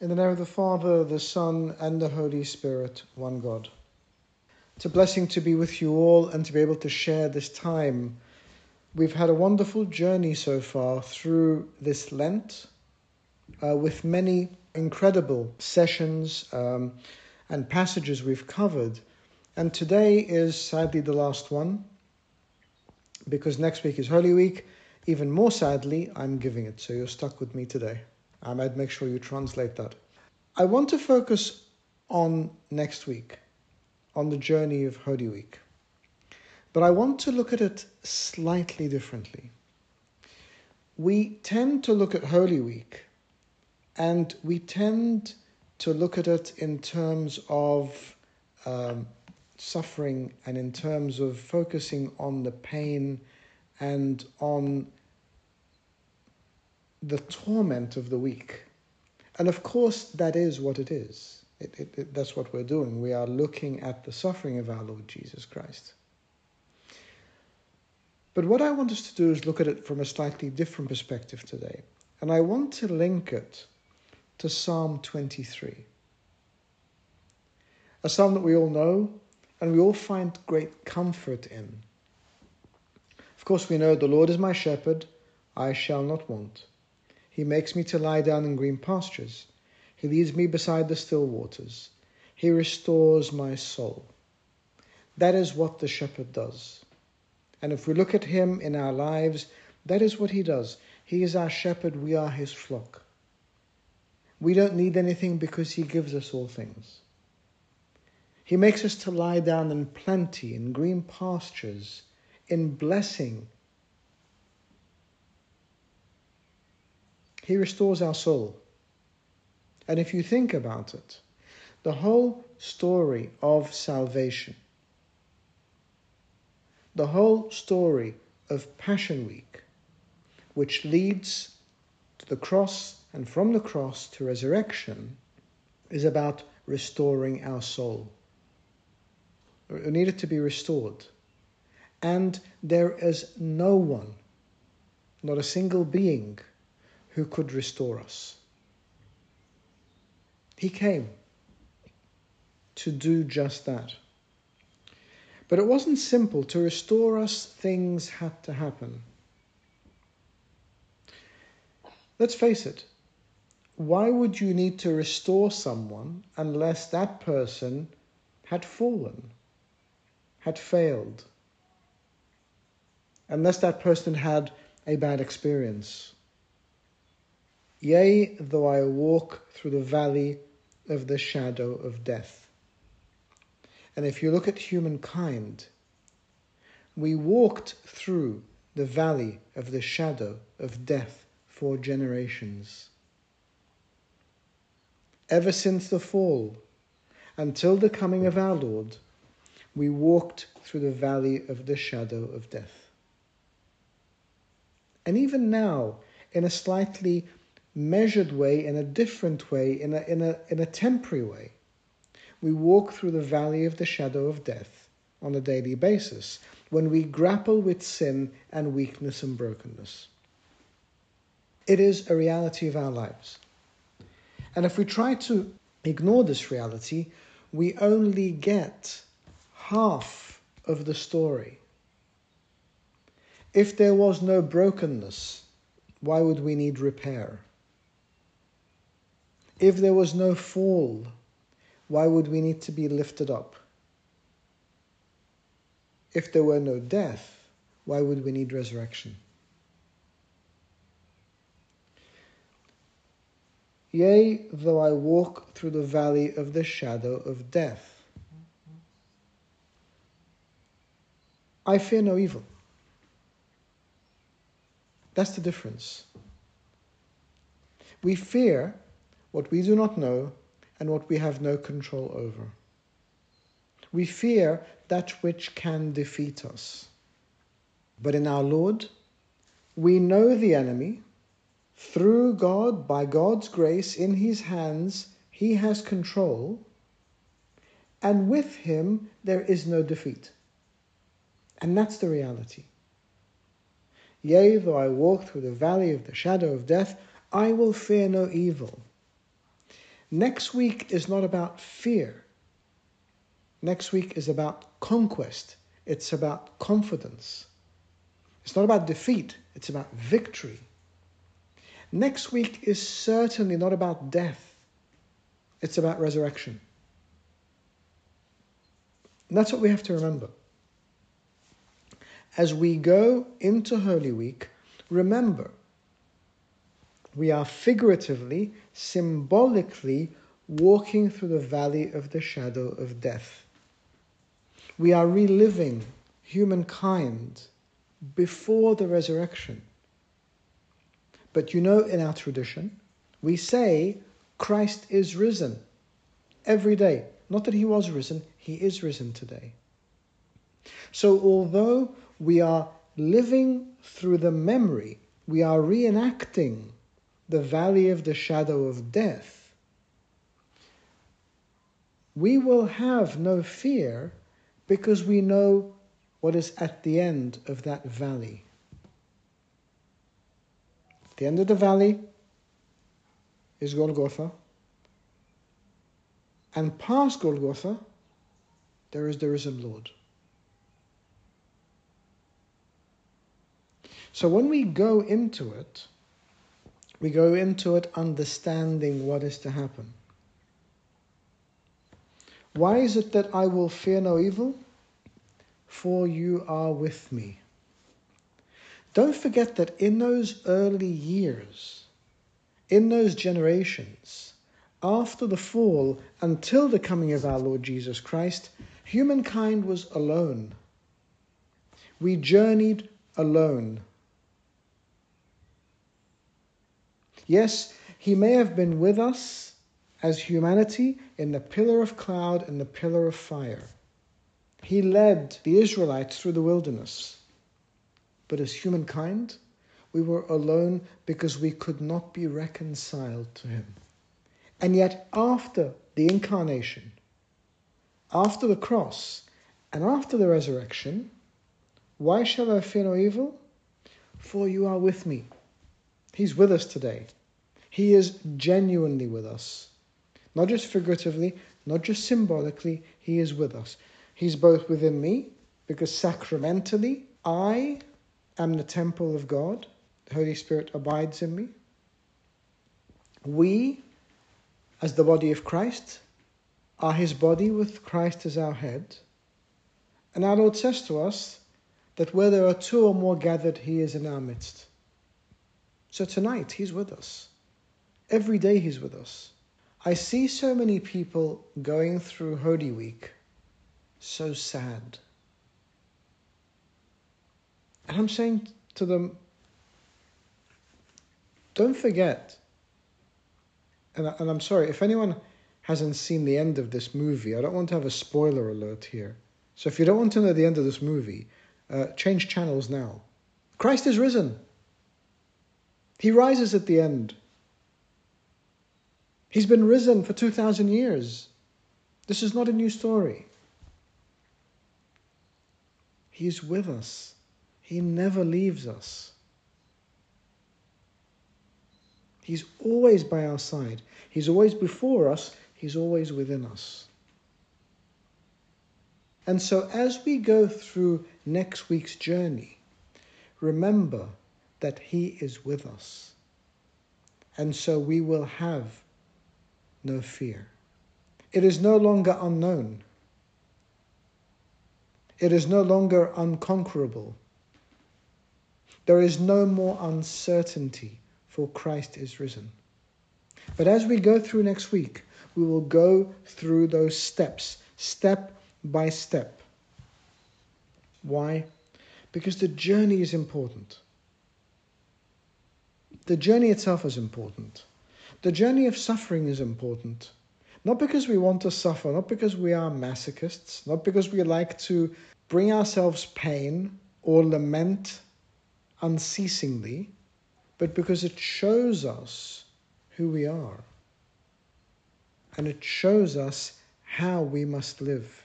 In the name of the Father, the Son, and the Holy Spirit, one God. It's a blessing to be with you all and to be able to share this time. We've had a wonderful journey so far through this Lent uh, with many incredible sessions um, and passages we've covered. And today is sadly the last one because next week is Holy Week. Even more sadly, I'm giving it, so you're stuck with me today. I might make sure you translate that. I want to focus on next week, on the journey of Holy Week. But I want to look at it slightly differently. We tend to look at Holy Week and we tend to look at it in terms of um, suffering and in terms of focusing on the pain and on the torment of the weak. And of course, that is what it is. It, it, it, that's what we're doing. We are looking at the suffering of our Lord Jesus Christ. But what I want us to do is look at it from a slightly different perspective today. And I want to link it to Psalm 23. A psalm that we all know and we all find great comfort in. Of course, we know the Lord is my shepherd, I shall not want. He makes me to lie down in green pastures. He leads me beside the still waters. He restores my soul. That is what the shepherd does. And if we look at him in our lives, that is what he does. He is our shepherd, we are his flock. We don't need anything because he gives us all things. He makes us to lie down in plenty, in green pastures, in blessing, He restores our soul. And if you think about it, the whole story of salvation, the whole story of Passion Week, which leads to the cross and from the cross to resurrection, is about restoring our soul. It needed to be restored. And there is no one, not a single being, who could restore us. He came to do just that. But it wasn't simple. To restore us, things had to happen. Let's face it. Why would you need to restore someone unless that person had fallen, had failed, unless that person had a bad experience? Yea, though I walk through the valley of the shadow of death. And if you look at humankind, we walked through the valley of the shadow of death for generations. Ever since the fall, until the coming of our Lord, we walked through the valley of the shadow of death. And even now, in a slightly measured way, in a different way, in a, in a, in a temporary way. We walk through the valley of the shadow of death on a daily basis when we grapple with sin and weakness and brokenness. It is a reality of our lives. And if we try to ignore this reality, we only get half of the story. If there was no brokenness, why would we need repair? If there was no fall, why would we need to be lifted up? If there were no death, why would we need resurrection? Yea, though I walk through the valley of the shadow of death, I fear no evil. That's the difference. We fear what we do not know and what we have no control over. We fear that which can defeat us. But in our Lord, we know the enemy. Through God, by God's grace, in His hands, He has control. And with Him, there is no defeat. And that's the reality. Yea, though I walk through the valley of the shadow of death, I will fear no evil Next week is not about fear. Next week is about conquest. It's about confidence. It's not about defeat, it's about victory. Next week is certainly not about death, it's about resurrection. And that's what we have to remember. As we go into Holy Week, remember we are figuratively, symbolically walking through the valley of the shadow of death. We are reliving humankind before the resurrection. But you know, in our tradition, we say Christ is risen every day. Not that he was risen, he is risen today. So, although we are living through the memory, we are reenacting the valley of the shadow of death, we will have no fear because we know what is at the end of that valley. The end of the valley is Golgotha. And past Golgotha, there is the risen Lord. So when we go into it, we go into it understanding what is to happen. Why is it that I will fear no evil? For you are with me. Don't forget that in those early years, in those generations, after the fall until the coming of our Lord Jesus Christ, humankind was alone. We journeyed alone. Yes, he may have been with us as humanity in the pillar of cloud and the pillar of fire. He led the Israelites through the wilderness. But as humankind, we were alone because we could not be reconciled to him. And yet, after the incarnation, after the cross, and after the resurrection, why shall I fear no evil? For you are with me. He's with us today. He is genuinely with us. Not just figuratively, not just symbolically, He is with us. He's both within me, because sacramentally, I am the temple of God. The Holy Spirit abides in me. We, as the body of Christ, are His body with Christ as our head. And our Lord says to us that where there are two or more gathered, He is in our midst. So tonight, He's with us. Every day He's with us. I see so many people going through Holy Week so sad. And I'm saying to them, don't forget, and, I, and I'm sorry, if anyone hasn't seen the end of this movie, I don't want to have a spoiler alert here. So if you don't want to know the end of this movie, uh, change channels now. Christ is risen. He rises at the end. He's been risen for 2,000 years. This is not a new story. He's with us, He never leaves us. He's always by our side. He's always before us. He's always within us. And so, as we go through next week's journey, remember that He is with us. And so we will have no fear. It is no longer unknown. It is no longer unconquerable. There is no more uncertainty, for Christ is risen. But as we go through next week, we will go through those steps, step by step. Why? Because the journey is important. The journey itself is important. The journey of suffering is important. Not because we want to suffer, not because we are masochists, not because we like to bring ourselves pain or lament unceasingly, but because it shows us who we are. And it shows us how we must live.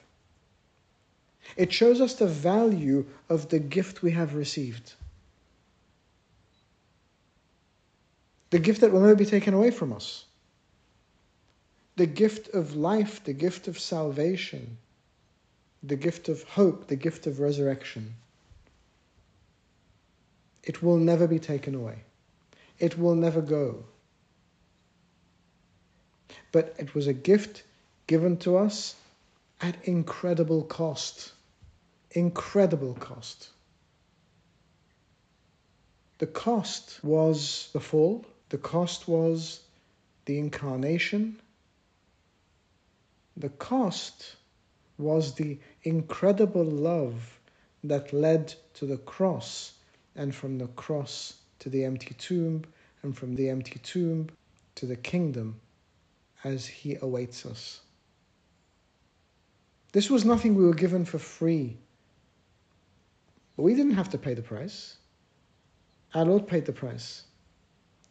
It shows us the value of the gift we have received. The gift that will never be taken away from us. the gift of life, the gift of salvation, the gift of hope, the gift of resurrection. It will never be taken away. It will never go. But it was a gift given to us at incredible cost. Incredible cost. The cost was the fall, the cost was the incarnation, the cost was the incredible love that led to the cross, and from the cross to the empty tomb, and from the empty tomb to the kingdom as He awaits us. This was nothing we were given for free. But we didn't have to pay the price. Our Lord paid the price.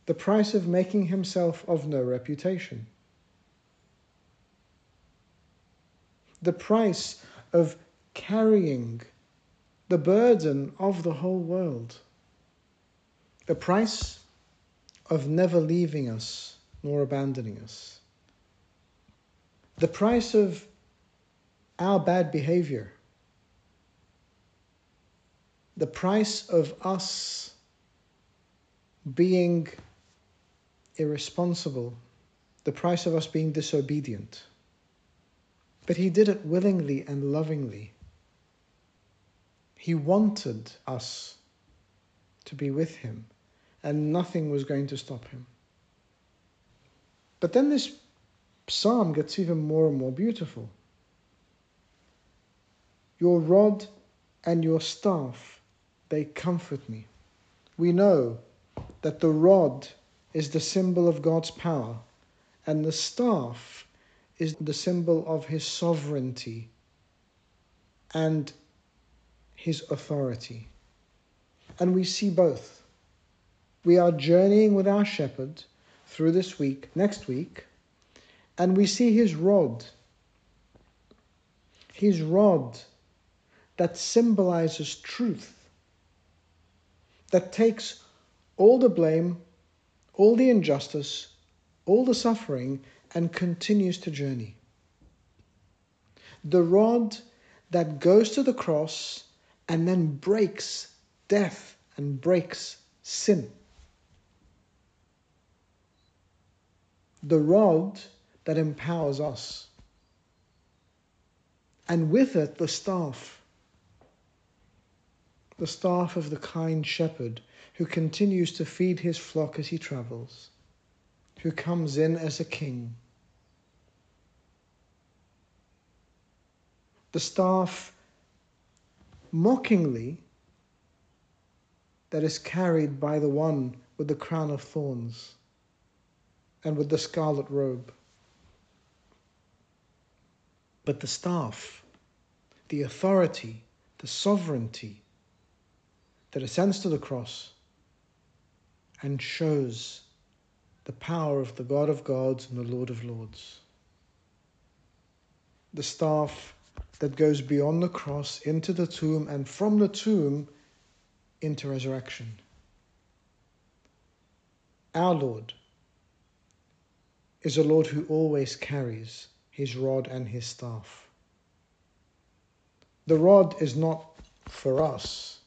The price of making himself of no reputation. The price of carrying the burden of the whole world. The price of never leaving us nor abandoning us. The price of our bad behavior. The price of us being irresponsible. The price of us being disobedient. But he did it willingly and lovingly. He wanted us to be with him, and nothing was going to stop him. But then this psalm gets even more and more beautiful. Your rod and your staff, they comfort me. We know that the rod is the symbol of God's power, and the staff is the symbol of his sovereignty and his authority. And we see both. We are journeying with our shepherd through this week, next week, and we see his rod. His rod that symbolizes truth, that takes all the blame, all the injustice, all the suffering, and continues to journey. The rod that goes to the cross and then breaks death and breaks sin. The rod that empowers us. And with it, the staff. The staff of the kind shepherd who continues to feed his flock as he travels, who comes in as a king. The staff mockingly that is carried by the one with the crown of thorns and with the scarlet robe but the staff, the authority, the sovereignty that ascends to the cross and shows the power of the God of gods and the Lord of lords. The staff that goes beyond the cross into the tomb and from the tomb into resurrection. Our Lord is a Lord who always carries his rod and his staff. The rod is not for us.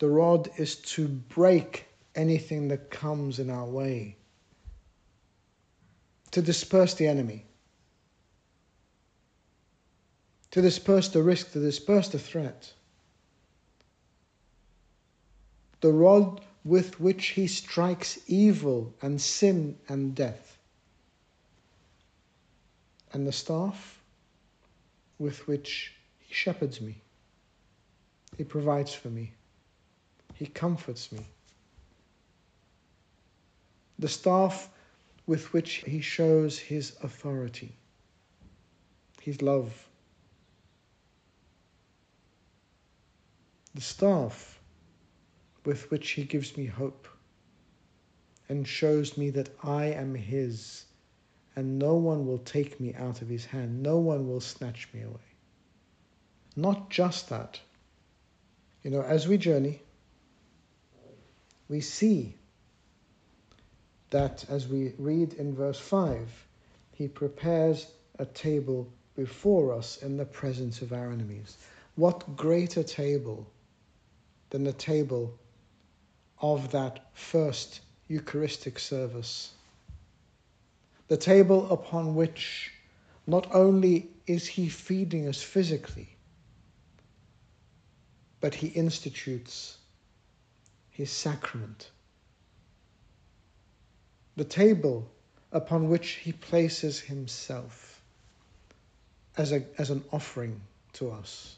The rod is to break anything that comes in our way, to disperse the enemy, to disperse the risk, to disperse the threat. The rod with which he strikes evil and sin and death and the staff with which He shepherds me. He provides for me. He comforts me. The staff with which He shows His authority, His love. The staff with which He gives me hope and shows me that I am His and no one will take me out of his hand. No one will snatch me away. Not just that. You know, as we journey, we see that as we read in verse 5, he prepares a table before us in the presence of our enemies. What greater table than the table of that first Eucharistic service? The table upon which not only is he feeding us physically, but he institutes his sacrament. The table upon which he places himself as, a, as an offering to us.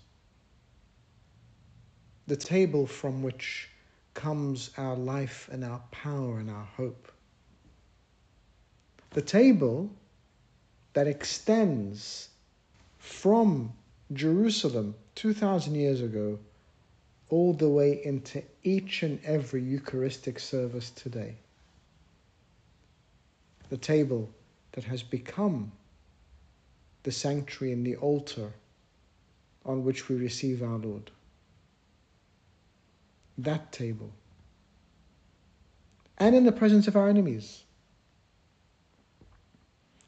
The table from which comes our life and our power and our hope. The table that extends from Jerusalem 2,000 years ago all the way into each and every Eucharistic service today. The table that has become the sanctuary and the altar on which we receive our Lord. That table. And in the presence of our enemies.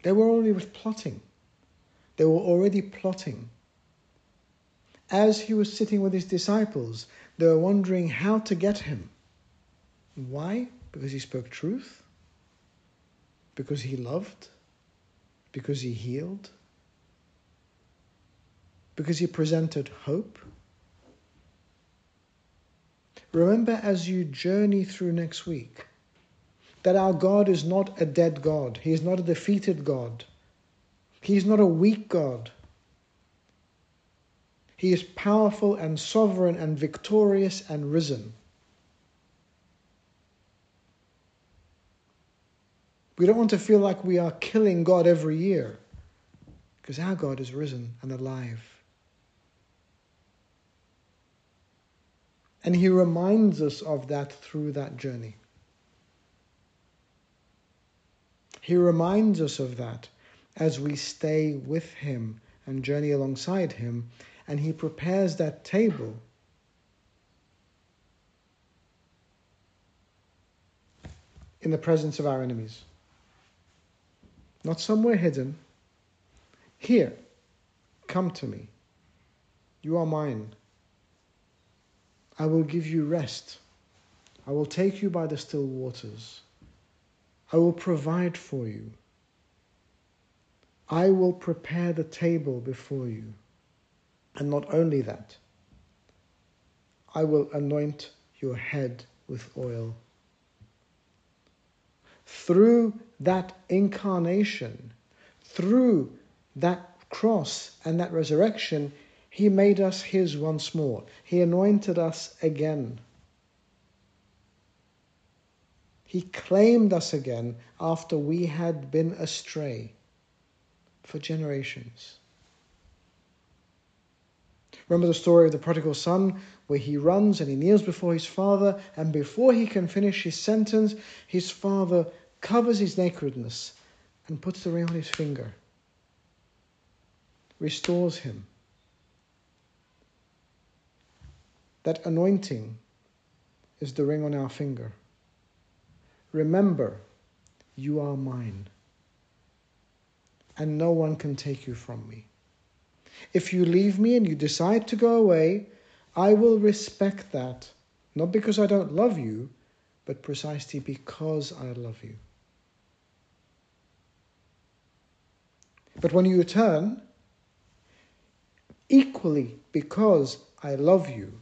They were already plotting. They were already plotting. As he was sitting with his disciples, they were wondering how to get him. Why? Because he spoke truth? Because he loved? Because he healed? Because he presented hope? Remember as you journey through next week that our God is not a dead God. He is not a defeated God. He is not a weak God. He is powerful and sovereign and victorious and risen. We don't want to feel like we are killing God every year because our God is risen and alive. And He reminds us of that through that journey. He reminds us of that as we stay with Him and journey alongside Him, and He prepares that table. In the presence of our enemies. Not somewhere hidden. Here, come to me. You are mine. I will give you rest. I will take you by the still waters. I will provide for you. I will prepare the table before you. And not only that, I will anoint your head with oil. Through that incarnation, through that cross and that resurrection, He made us His once more. He anointed us again. He claimed us again after we had been astray for generations. Remember the story of the prodigal son, where he runs and he kneels before his father, and before he can finish his sentence, his father covers his nakedness and puts the ring on his finger, restores him. That anointing is the ring on our finger. Remember, you are mine, and no one can take you from me. If you leave me and you decide to go away, I will respect that, not because I don't love you, but precisely because I love you. But when you return, equally because I love you,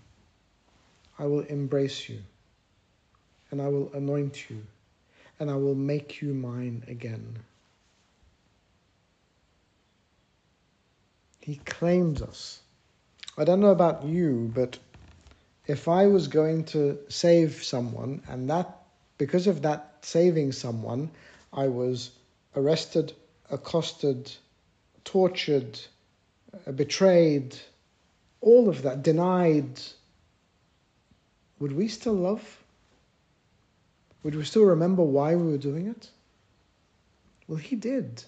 I will embrace you and I will anoint you and I will make you mine again. He claims us. I don't know about you, but if I was going to save someone, and that because of that saving someone, I was arrested, accosted, tortured, uh, betrayed, all of that, denied, would we still love? Would we still remember why we were doing it? Well, He did.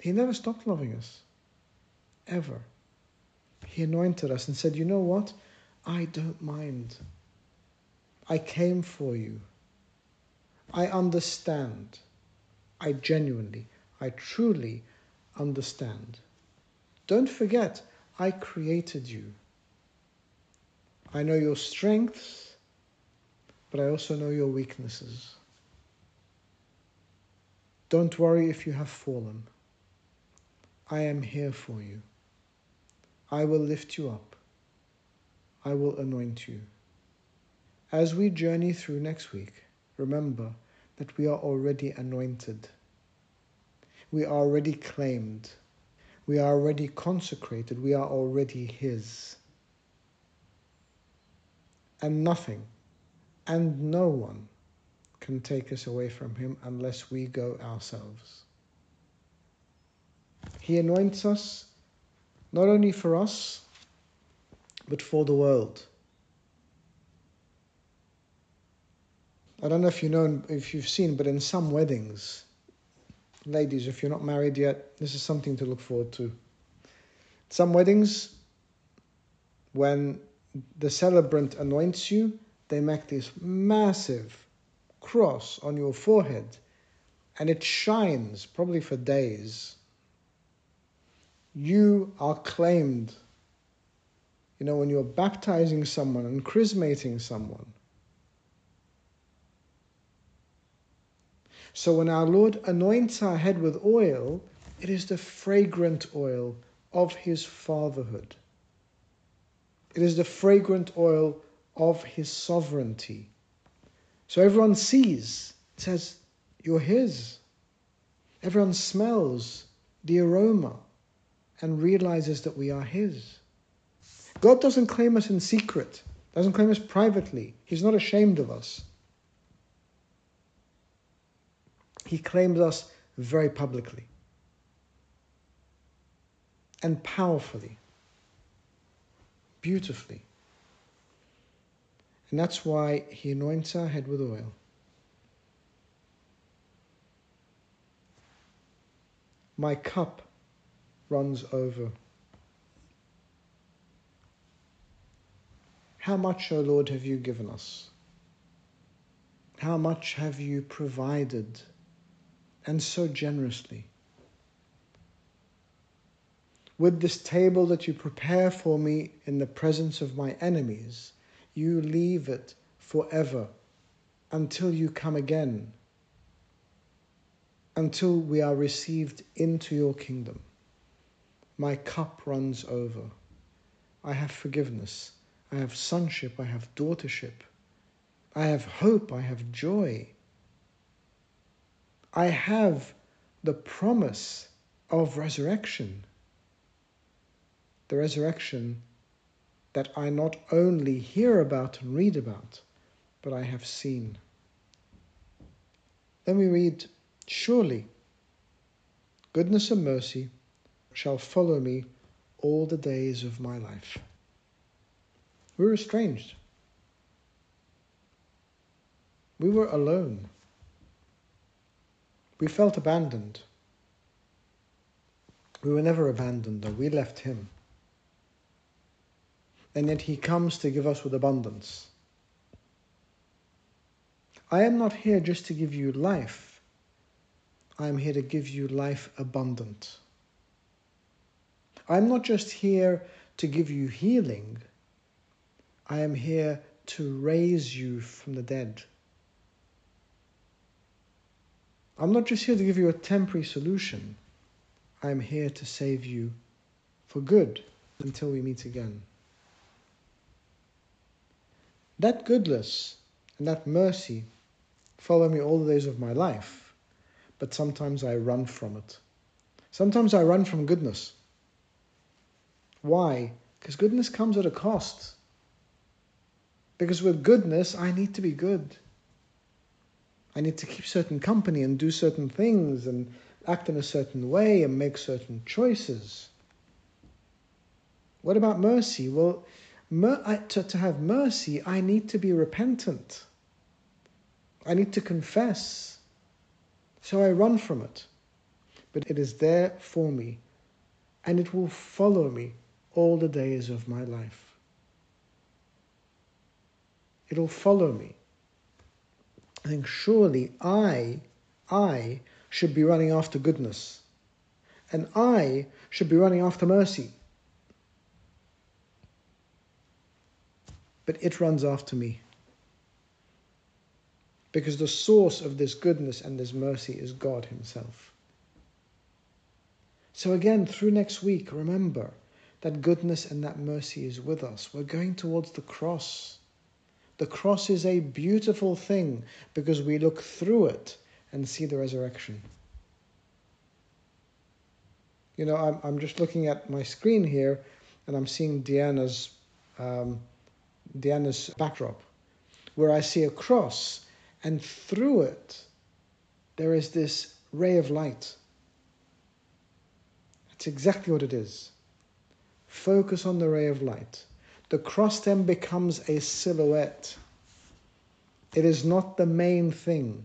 He never stopped loving us. Ever. He anointed us and said, You know what? I don't mind. I came for you. I understand. I genuinely, I I truly understand. Don't forget, I created you. I know your strengths, but I also know your weaknesses. Don't worry if you have fallen. I am here for you. I will lift you up. I will anoint you. As we journey through next week, remember that we are already anointed. We are already claimed. We are already consecrated. We are already His. And nothing and no one can take us away from Him unless we go ourselves. He anoints us not only for us, but for the world. I don't know if you know, if you've seen, but in some weddings, ladies, if you're not married yet, this is something to look forward to. Some weddings, when the celebrant anoints you, they make this massive cross on your forehead and it shines probably for days. You are claimed. You know, when you're baptizing someone and chrismating someone, So when our Lord anoints our head with oil, it is the fragrant oil of his fatherhood. It is the fragrant oil of his sovereignty. So everyone sees, says, You're his. Everyone smells the aroma and realizes that we are his. God doesn't claim us in secret, doesn't claim us privately. He's not ashamed of us. He claims us very publicly and powerfully, beautifully. And that's why he anoints our head with oil. My cup runs over. How much, O Lord, have you given us? How much have you provided? And so generously. With this table that you prepare for me in the presence of my enemies, you leave it forever until you come again, until we are received into your kingdom. My cup runs over. I have forgiveness. I have sonship. I have daughtership. I have hope. I have joy. I have the promise of resurrection. The resurrection that I not only hear about and read about, but I have seen. Then we read, Surely goodness and mercy shall follow me all the days of my life. We were estranged. We were alone. We felt abandoned. We were never abandoned, though. We left Him. And yet He comes to give us with abundance. I am not here just to give you life, I am here to give you life abundant. I'm not just here to give you healing, I am here to raise you from the dead. I'm not just here to give you a temporary solution. I'm here to save you for good until we meet again. That goodness and that mercy follow me all the days of my life, but sometimes I run from it. Sometimes I run from goodness. Why? Because goodness comes at a cost. Because with goodness, I need to be good. I need to keep certain company and do certain things and act in a certain way and make certain choices. What about mercy? Well, mer- I, to, to have mercy, I need to be repentant. I need to confess. So I run from it. But it is there for me, and it will follow me all the days of my life. It'll follow me. I think surely I, I should be running after goodness, and I should be running after mercy. But it runs after me. Because the source of this goodness and this mercy is God Himself. So, again, through next week, remember that goodness and that mercy is with us. We're going towards the cross. The cross is a beautiful thing because we look through it and see the resurrection. You know, I'm, I'm just looking at my screen here and I'm seeing Diana's, um, Diana's backdrop where I see a cross and through it there is this ray of light. That's exactly what it is. Focus on the ray of light. The cross then becomes a silhouette. It is not the main thing.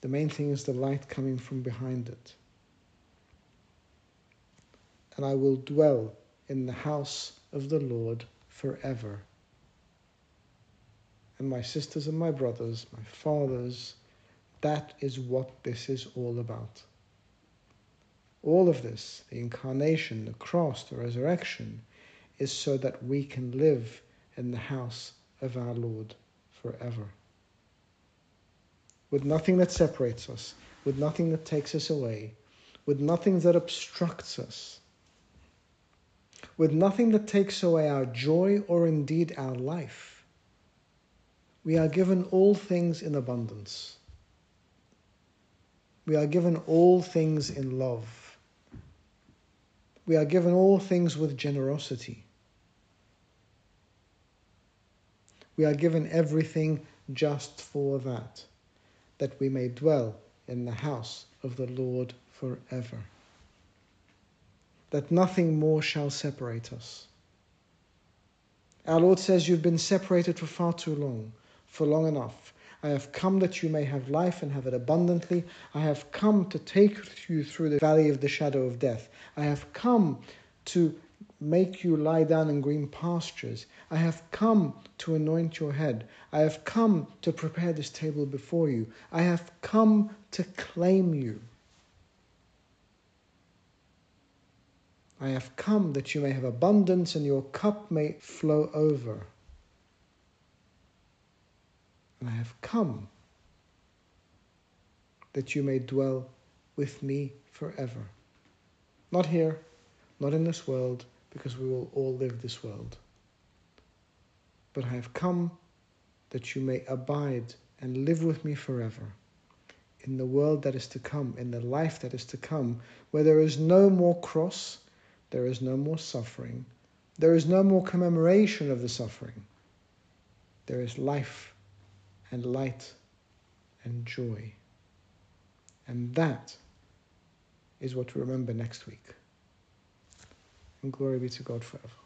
The main thing is the light coming from behind it. And I will dwell in the house of the Lord forever. And my sisters and my brothers, my fathers, that is what this is all about. All of this, the incarnation, the cross, the resurrection, is so that we can live in the house of our Lord forever. With nothing that separates us, with nothing that takes us away, with nothing that obstructs us, with nothing that takes away our joy or indeed our life. We are given all things in abundance. We are given all things in love. We are given all things with generosity. We are given everything just for that, that we may dwell in the house of the Lord forever. That nothing more shall separate us. Our Lord says, You've been separated for far too long, for long enough. I have come that you may have life and have it abundantly. I have come to take you through the valley of the shadow of death. I have come to make you lie down in green pastures. I have come to anoint your head. I have come to prepare this table before you. I have come to claim you. I have come that you may have abundance and your cup may flow over. And I have come that you may dwell with me forever. Not here, not in this world, because we will all live this world. But I have come that you may abide and live with me forever in the world that is to come, in the life that is to come, where there is no more cross, there is no more suffering, there is no more commemoration of the suffering. There is life and light and joy. And that is what we remember next week and glory be to God forever.